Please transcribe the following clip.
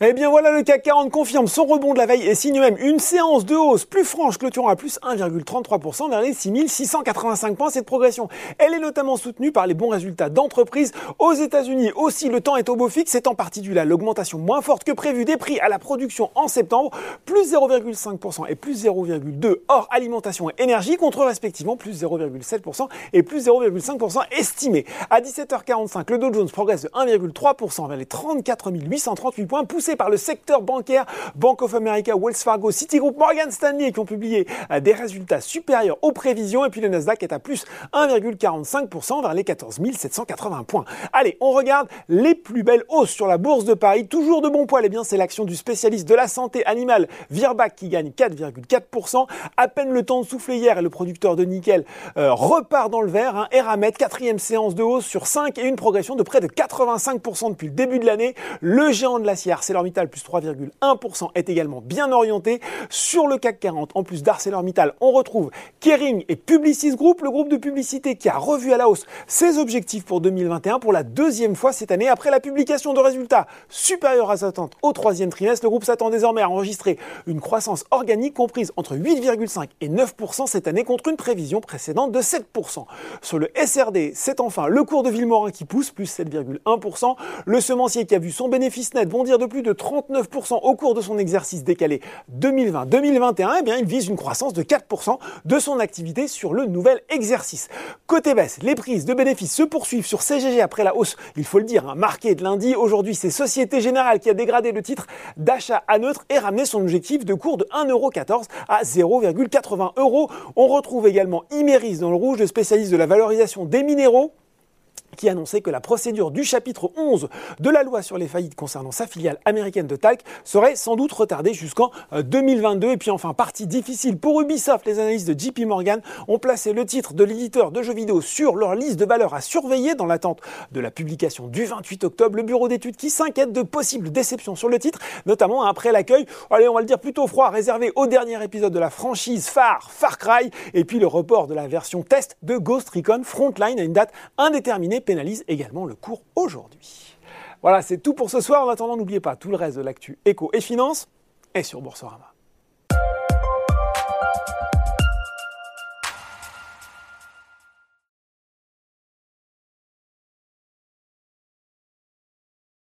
Eh bien voilà, le CAC 40 confirme son rebond de la veille et signe même une séance de hausse plus franche, clôturant à plus 1,33% vers les 6685 points. Cette progression, elle est notamment soutenue par les bons résultats d'entreprises aux États-Unis. Aussi, le temps est au beau fixe, c'est en partie dû à l'augmentation moins forte que prévue des prix à la production en septembre, plus 0,5% et plus 0,2% hors alimentation et énergie, contre respectivement plus 0,7% et plus 0,5% estimés. À 17h45, le Dow Jones progresse de 1,3% vers les 34 838 points, par le secteur bancaire, Bank of America, Wells Fargo, Citigroup, Morgan Stanley qui ont publié euh, des résultats supérieurs aux prévisions. Et puis le Nasdaq est à plus 1,45% vers les 14 780 points. Allez, on regarde les plus belles hausses sur la bourse de Paris, toujours de bon poil, eh bien c'est l'action du spécialiste de la santé animale Virbac qui gagne 4,4%, à peine le temps de souffler hier et le producteur de nickel euh, repart dans le vert, hein. Eramet, quatrième séance de hausse sur 5 et une progression de près de 85% depuis le début de l'année, le géant de l'acier ArcelorMittal plus 3,1% est également bien orienté. Sur le CAC 40, en plus d'ArcelorMittal, on retrouve Kering et Publicis Group, le groupe de publicité qui a revu à la hausse ses objectifs pour 2021 pour la deuxième fois cette année après la publication de résultats supérieurs à sa attente au troisième trimestre. Le groupe s'attend désormais à enregistrer une croissance organique comprise entre 8,5 et 9% cette année contre une prévision précédente de 7%. Sur le SRD, c'est enfin le cours de Villemorin qui pousse, plus 7,1%. Le semencier qui a vu son bénéfice net bondir de plus de 39% au cours de son exercice décalé 2020-2021, eh bien, il vise une croissance de 4% de son activité sur le nouvel exercice. Côté baisse, les prises de bénéfices se poursuivent sur CGG après la hausse, il faut le dire, hein, marquée de lundi. Aujourd'hui, c'est Société Générale qui a dégradé le titre d'achat à neutre et ramené son objectif de cours de 1,14€ à 0,80 euros. On retrouve également Imeris dans le rouge, le spécialiste de la valorisation des minéraux qui annonçait que la procédure du chapitre 11 de la loi sur les faillites concernant sa filiale américaine de Talc serait sans doute retardée jusqu'en 2022. Euh, Et puis enfin, partie difficile pour Ubisoft, les analystes de JP Morgan ont placé le titre de l'éditeur de jeux vidéo sur leur liste de valeurs à surveiller dans l'attente de la publication du 28 octobre. Le bureau d'études qui s'inquiète de possibles déceptions sur le titre, notamment après l'accueil, allez on va le dire plutôt froid, réservé au dernier épisode de la franchise Far, Far Cry, et puis le report de la version test de Ghost Recon Frontline à une date indéterminée pénalise également le cours aujourd'hui. Voilà, c'est tout pour ce soir. En attendant, n'oubliez pas, tout le reste de l'actu éco et finance est sur Boursorama.